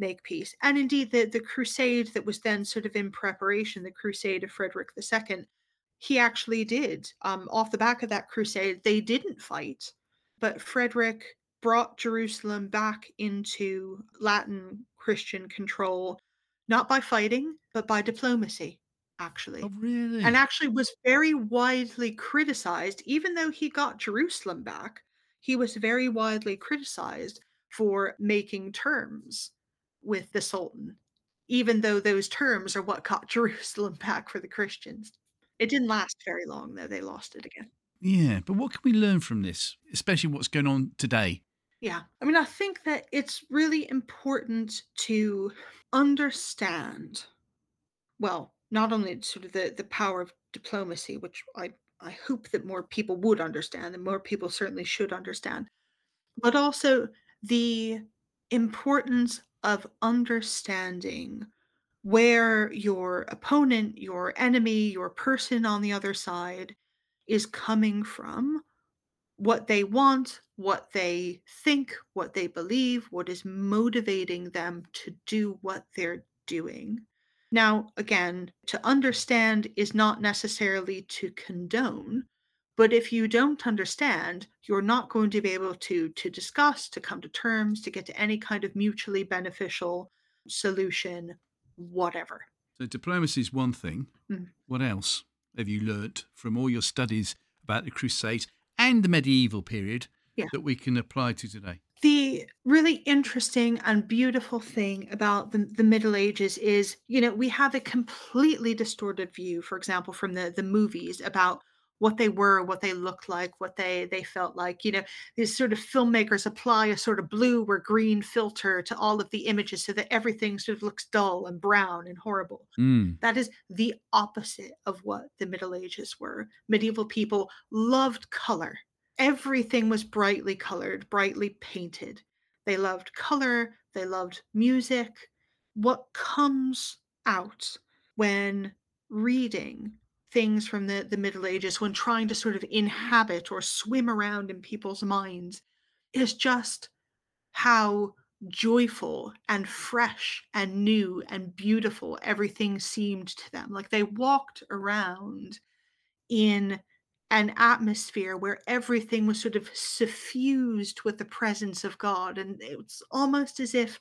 make peace. And indeed, the the crusade that was then sort of in preparation, the crusade of Frederick II, he actually did. Um, off the back of that crusade, they didn't fight, but Frederick brought Jerusalem back into Latin Christian control, not by fighting, but by diplomacy, actually Oh, really? and actually was very widely criticized even though he got Jerusalem back he was very widely criticized for making terms with the sultan even though those terms are what got Jerusalem back for the Christians it didn't last very long though they lost it again yeah, but what can we learn from this, especially what's going on today? Yeah. I mean, I think that it's really important to understand, well, not only sort of the, the power of diplomacy, which I, I hope that more people would understand and more people certainly should understand, but also the importance of understanding where your opponent, your enemy, your person on the other side is coming from what they want, what they think, what they believe, what is motivating them to do what they're doing. Now, again, to understand is not necessarily to condone, but if you don't understand, you're not going to be able to to discuss, to come to terms, to get to any kind of mutually beneficial solution, whatever. So, diplomacy is one thing. Mm. What else have you learnt from all your studies about the Crusades and the medieval period Yeah. that we can apply to today? the really interesting and beautiful thing about the, the middle ages is you know we have a completely distorted view for example from the the movies about what they were what they looked like what they they felt like you know these sort of filmmakers apply a sort of blue or green filter to all of the images so that everything sort of looks dull and brown and horrible Mm. that is the opposite of what the Middle Ages were. Medieval people loved color. Everything was brightly colored, brightly painted. They loved color, they loved music. What comes out when reading things from the, the Middle Ages, when trying to sort of inhabit or swim around in people's minds, is just how joyful and fresh and new and beautiful everything seemed to them. Like they walked around in an atmosphere where everything was sort of suffused with the presence of God. And it's almost as if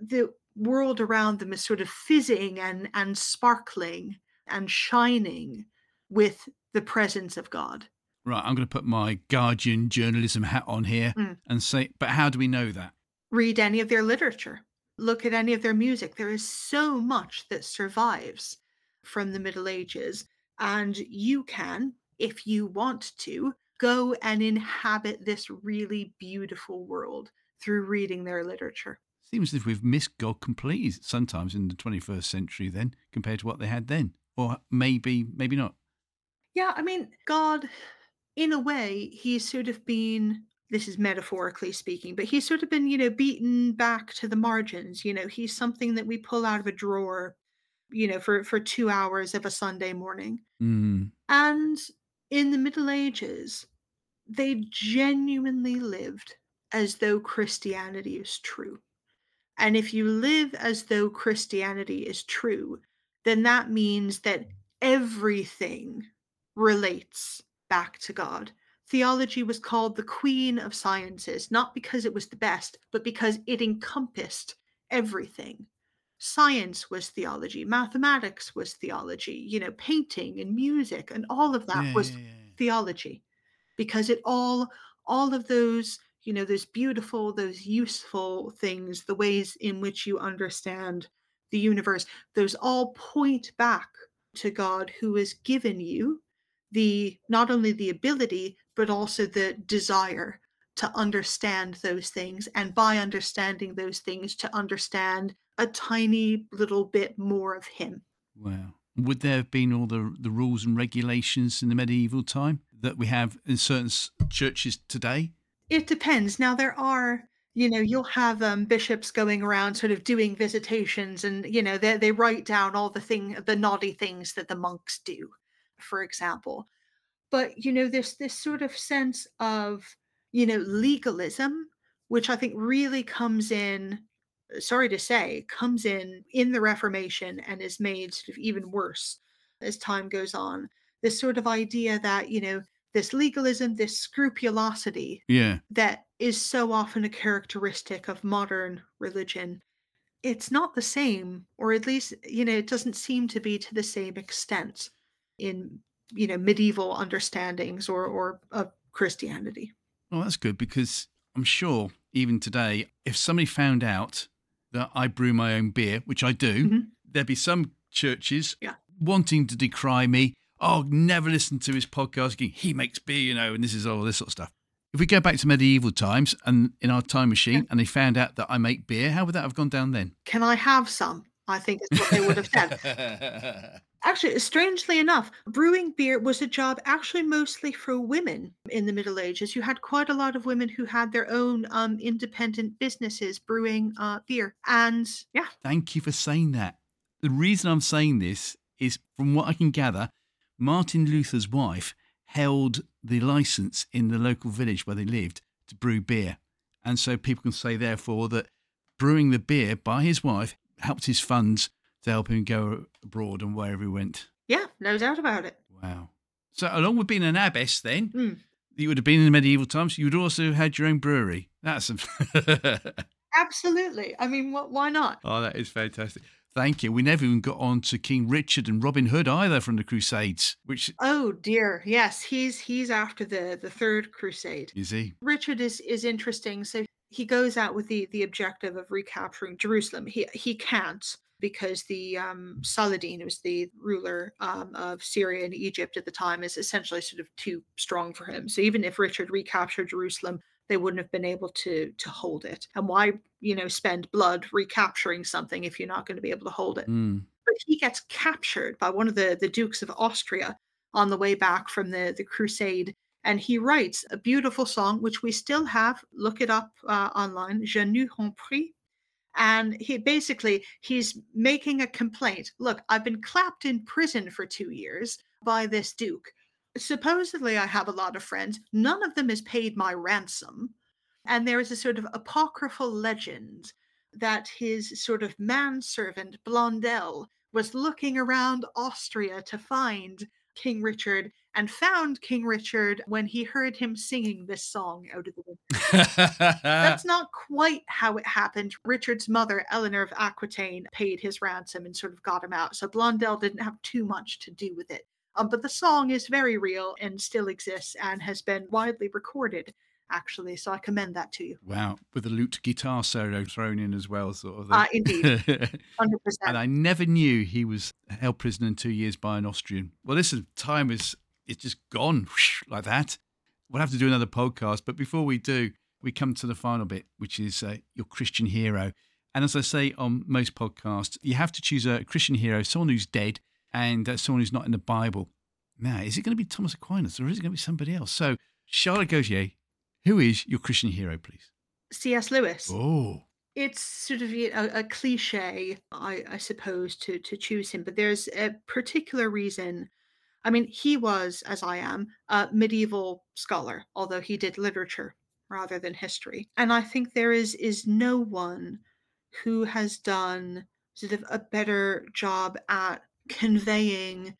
the world around them is sort of fizzing and, and sparkling and shining with the presence of God. Right, I'm going to put my Guardian journalism hat on here Mm. and say, but how do we know that? Read any of their literature, look at any of their music. There is so much that survives from the Middle Ages. And you can, if you want to, go and inhabit this really beautiful world through reading their literature. Seems as if we've missed God completely sometimes in the 21st century, then compared to what they had then, or maybe, maybe not. Yeah, I mean, God, in a way, he's sort of been, this is metaphorically speaking, but he's sort of been, you know, beaten back to the margins. You know, he's something that we pull out of a drawer, you know, for, for two hours of a Sunday morning. Mm. And in the Middle Ages, they genuinely lived as though Christianity is true. And if you live as though Christianity is true, then that means that everything relates back to God. Theology was called the queen of sciences, not because it was the best, but because it encompassed everything. Science was theology, mathematics was theology, you know, painting and music and all of that Yeah, was yeah, yeah. theology because it all all of those you know those beautiful those useful things the ways in which you understand the universe those all point back to god who has given you the not only the ability but also the desire to understand those things and by understanding those things to understand a tiny little bit more of him Wow. Would there have been all the, the rules and regulations in the medieval time that we have in certain churches today? It depends. Now there are, you know, you'll have um, bishops going around sort of doing visitations, and you know they they write down all the thing, the naughty things that the monks do, for example. But you know, this this sort of sense of you know legalism, which I think really comes in. Sorry to say, comes in in the Reformation and is made sort of even worse as time goes on. This sort of idea that you know this legalism, this scrupulosity Yeah. that is so often a characteristic of modern religion. It's not the same, or at least, you know, it doesn't seem to be to the same extent in, you know, medieval understandings or, or of Christianity. Well, that's good because I'm sure even today, if somebody found out that I brew my own beer, which I do, Mhm. there'd be some churches Yeah. wanting to decry me. Oh, never listen to his podcast. He makes beer, you know, and this is all this sort of stuff. If we go back to medieval times and in our time machine and they found out that I make beer, how would that have gone down then? Can I have some? I think is what they would have said. Actually, strangely enough, brewing beer was a job actually mostly for women in the Middle Ages. You had quite a lot of women who had their own um, independent businesses brewing uh, beer. And yeah, Thank you for saying that. The reason I'm saying this is from what I can gather, Martin Luther's wife held the license in the local village where they lived to brew beer. And so people can say, therefore, that brewing the beer by his wife helped his funds to help him go abroad and wherever he went. yeah, no doubt about it. Wow. So, along with being an abbess, then, Mm. you would have been in the medieval times, you would also have had your own brewery. That's a. Absolutely. I mean, wh- why not? Oh, that is fantastic. Thank you. We never even got on to King Richard and Robin Hood either from the Crusades, which Oh dear. Yes, he's he's after the the third crusade. you see. Richard is is interesting. So he goes out with the the objective of recapturing Jerusalem. He he can't because the um, Saladin, who was the ruler um, of Syria and Egypt at the time, is essentially sort of too strong for him. So even if Richard recaptured Jerusalem, they wouldn't have been able to to hold it. And why you know spend blood recapturing something if you're not going to be able to hold it? Mm. but he gets captured by one of the, the dukes of Austria on the way back from the, the crusade. And he writes a beautiful song, which we still have. Look it up uh, online, Ja nus hons pris. And he basically he's making a complaint. Look, I've been clapped in prison for two years by this duke. Supposedly, I have a lot of friends. None of them has paid my ransom. And there is a sort of apocryphal legend that his sort of manservant, Blondel, was looking around Austria to find King Richard and found King Richard when he heard him singing this song out of the window. That's not quite how it happened. Richard's mother, Eleanor of Aquitaine, paid his ransom and sort of got him out. So Blondel didn't have too much to do with it. Um, but the song is very real and still exists and has been widely recorded actually. So I commend that to you. Wow, with a lute guitar solo thrown in as well, sort of. Uh, indeed, hundred percent. And I never knew he was held prisoner in two years by an Austrian. Well, listen, time is it's just gone whoosh, like that. We'll have to do another podcast, but before we do, we come to the final bit, which is uh, your Christian hero. And as I say on most podcasts, you have to choose a Christian hero, someone who's dead, and uh, someone who's not in the Bible. Now, is it going to be Thomas Aquinas or is it going to be somebody else? So, Charlotte Gauthier, who is your Christian hero, please? C.S. Lewis. Oh. It's sort of a, a cliche, I, I suppose, to to choose him, but there's a particular reason. I mean, he was, as I am, a medieval scholar, although he did literature rather than history. And I think there is is no one who has done sort of a better job at conveying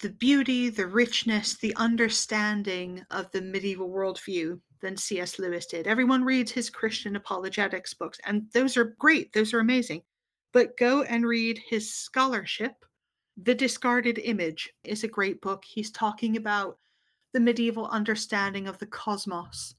the beauty, the richness, the understanding of the medieval worldview than C.S. Lewis did. Everyone reads his Christian apologetics books, and those are great, those are amazing. But go and read his scholarship. The Discarded Image is a great book. He's talking about the medieval understanding of the cosmos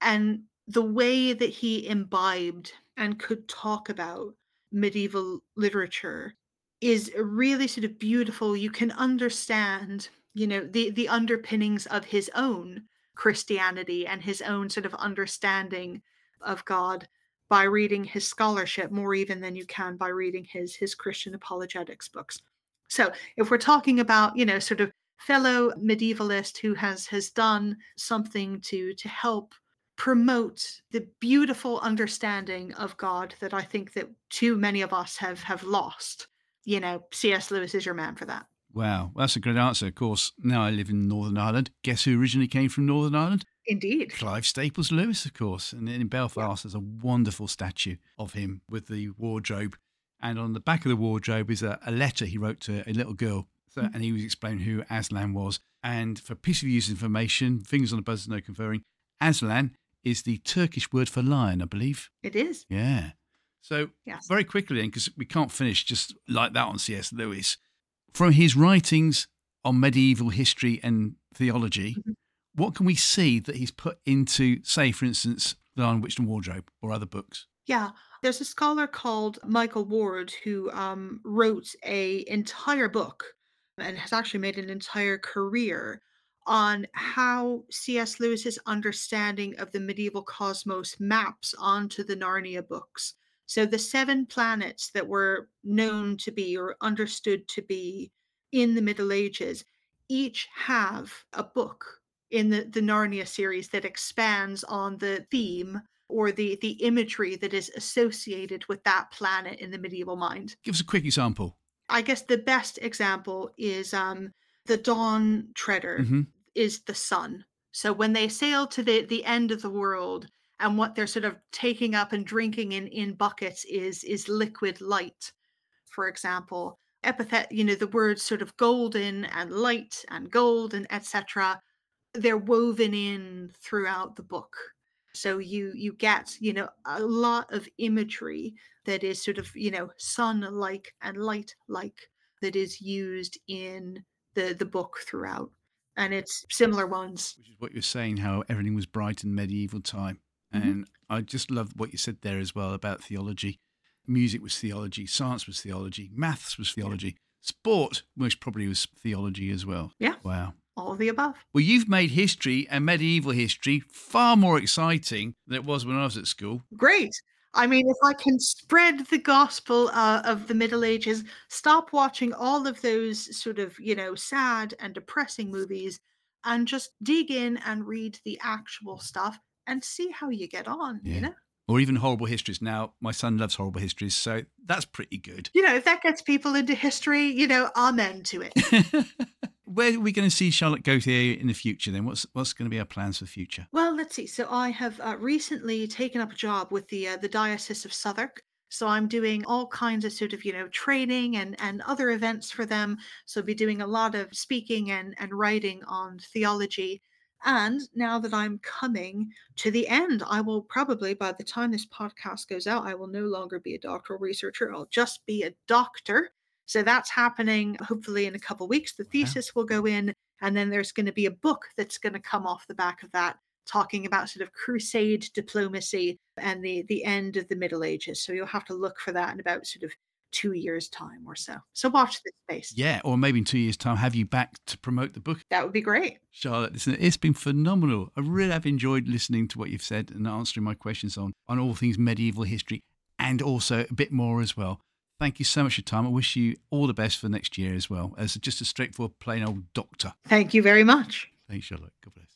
and the way that he imbibed and could talk about medieval literature is really sort of beautiful. You can understand, you know, the the underpinnings of his own Christianity and his own sort of understanding of God by reading his scholarship more even than you can by reading his his Christian apologetics books. So, if we're talking about, you know, sort of fellow medievalist who has has done something to to help promote the beautiful understanding of God that I think that too many of us have have lost. You know, C.S. Lewis is your man for that. Wow, that's a great answer. Of course, now I live in Northern Ireland. Guess who originally came from Northern Ireland? Indeed. Clive Staples Lewis, of course. And in Belfast, there's a wonderful statue of him with the wardrobe. And on the back of the wardrobe is a, a letter he wrote to a little girl. So, mm-hmm. And he was explaining who Aslan was. And for piece of use information, fingers on the buzzer, no conferring, Aslan is the Turkish word for lion, I believe. It is. Yeah. So, yes. very quickly, then, because we can't finish just like that on C.S. Lewis, from his writings on medieval history and theology, mm-hmm. what can we see that he's put into, say, for instance, The Lion, Witch and Wardrobe or other books? Yeah, there's a scholar called Michael Ward who um, wrote a entire book and has actually made an entire career on how C.S. Lewis's understanding of the medieval cosmos maps onto the Narnia books. So the seven planets that were known to be or understood to be in the Middle Ages each have a book in the, the Narnia series that expands on the theme or the the imagery that is associated with that planet in the medieval mind. Give us a quick example. I guess the best example is um, the Dawn Treader mm-hmm. is the sun. So when they sail to the the end of the world, and what they're sort of taking up and drinking in in buckets is is liquid light for example. Epithet you know the words sort of golden and light and gold and etc they're woven in throughout the book. So you you get you know a lot of imagery that is sort of you know sun like and light like that is used in the the book throughout. And it's similar ones. which is what you're saying how everything was bright in medieval time Mm-hmm. And I just love what you said there as well about theology. Music was theology, science was theology, maths was theology, sport most probably was theology as well. Yeah. Wow. All of the above. Well, you've made history and medieval history far more exciting than it was when I was at school. Great. I mean, if I can spread the gospel uh, of the Middle Ages, stop watching all of those sort of, you know, sad and depressing movies and just dig in and read the actual stuff and see how you get on, yeah. you know? Or even horrible histories. Now, my son loves horrible histories, so that's pretty good. You know, if that gets people into history, you know, amen to it. where are we going to see Charlotte Gauthier in the future then? What's what's going to be our plans for the future? Well, let's see. So I have uh, recently taken up a job with the uh, the Diocese of Southwark. So I'm doing all kinds of sort of you know training and and other events for them. So I'll be doing a lot of speaking and and writing on theology. And now that I'm coming to the end, I will probably, by the time this podcast goes out, I will no longer be a doctoral researcher. I'll just be a doctor. So that's happening hopefully in a couple weeks. The thesis will go in, and then there's going to be a book that's going to come off the back of that talking about sort of crusade diplomacy and the the end of the middle ages so you'll have to look for that in about sort of two years time or so so watch this space Yeah, or maybe in two years' time, have you back to promote the book. that would be great Charlotte, listen, it's been phenomenal. I really have enjoyed listening to what you've said and answering my questions on, on all things medieval history and also a bit more as well. Thank you so much for your time. I wish you all the best for next year as well, as just a straightforward, plain old doctor. thank you very much Thanks, Charlotte. God bless.